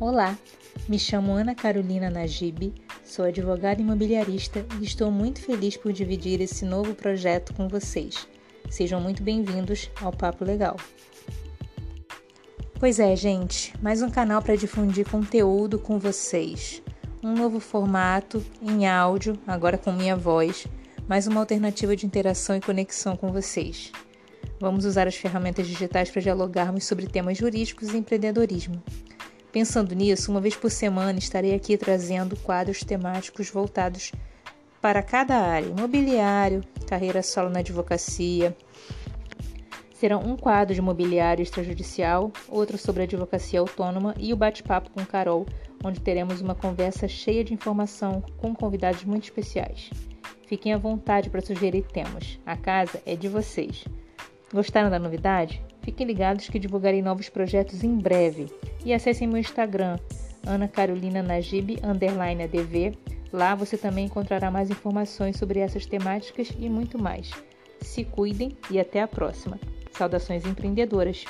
Olá, me chamo Ana Carolina Najib, sou advogada imobiliarista e estou muito feliz por dividir esse novo projeto com vocês. Sejam muito bem-vindos ao Papo Legal. Pois é, gente, mais um canal para difundir conteúdo com vocês. Um novo formato em áudio, agora com minha voz, mais uma alternativa de interação e conexão com vocês. Vamos usar as ferramentas digitais para dialogarmos sobre temas jurídicos e empreendedorismo. Pensando nisso, uma vez por semana estarei aqui trazendo quadros temáticos voltados para cada área: imobiliário, carreira solo na advocacia. Serão um quadro de imobiliário extrajudicial, outro sobre advocacia autônoma e o bate-papo com Carol, onde teremos uma conversa cheia de informação com convidados muito especiais. Fiquem à vontade para sugerir temas. A casa é de vocês. Gostaram da novidade? Fiquem ligados que divulgarei novos projetos em breve. E acessem meu Instagram, Ana Carolina Najib, underline ADV. Lá você também encontrará mais informações sobre essas temáticas e muito mais. Se cuidem e até a próxima. Saudações empreendedoras!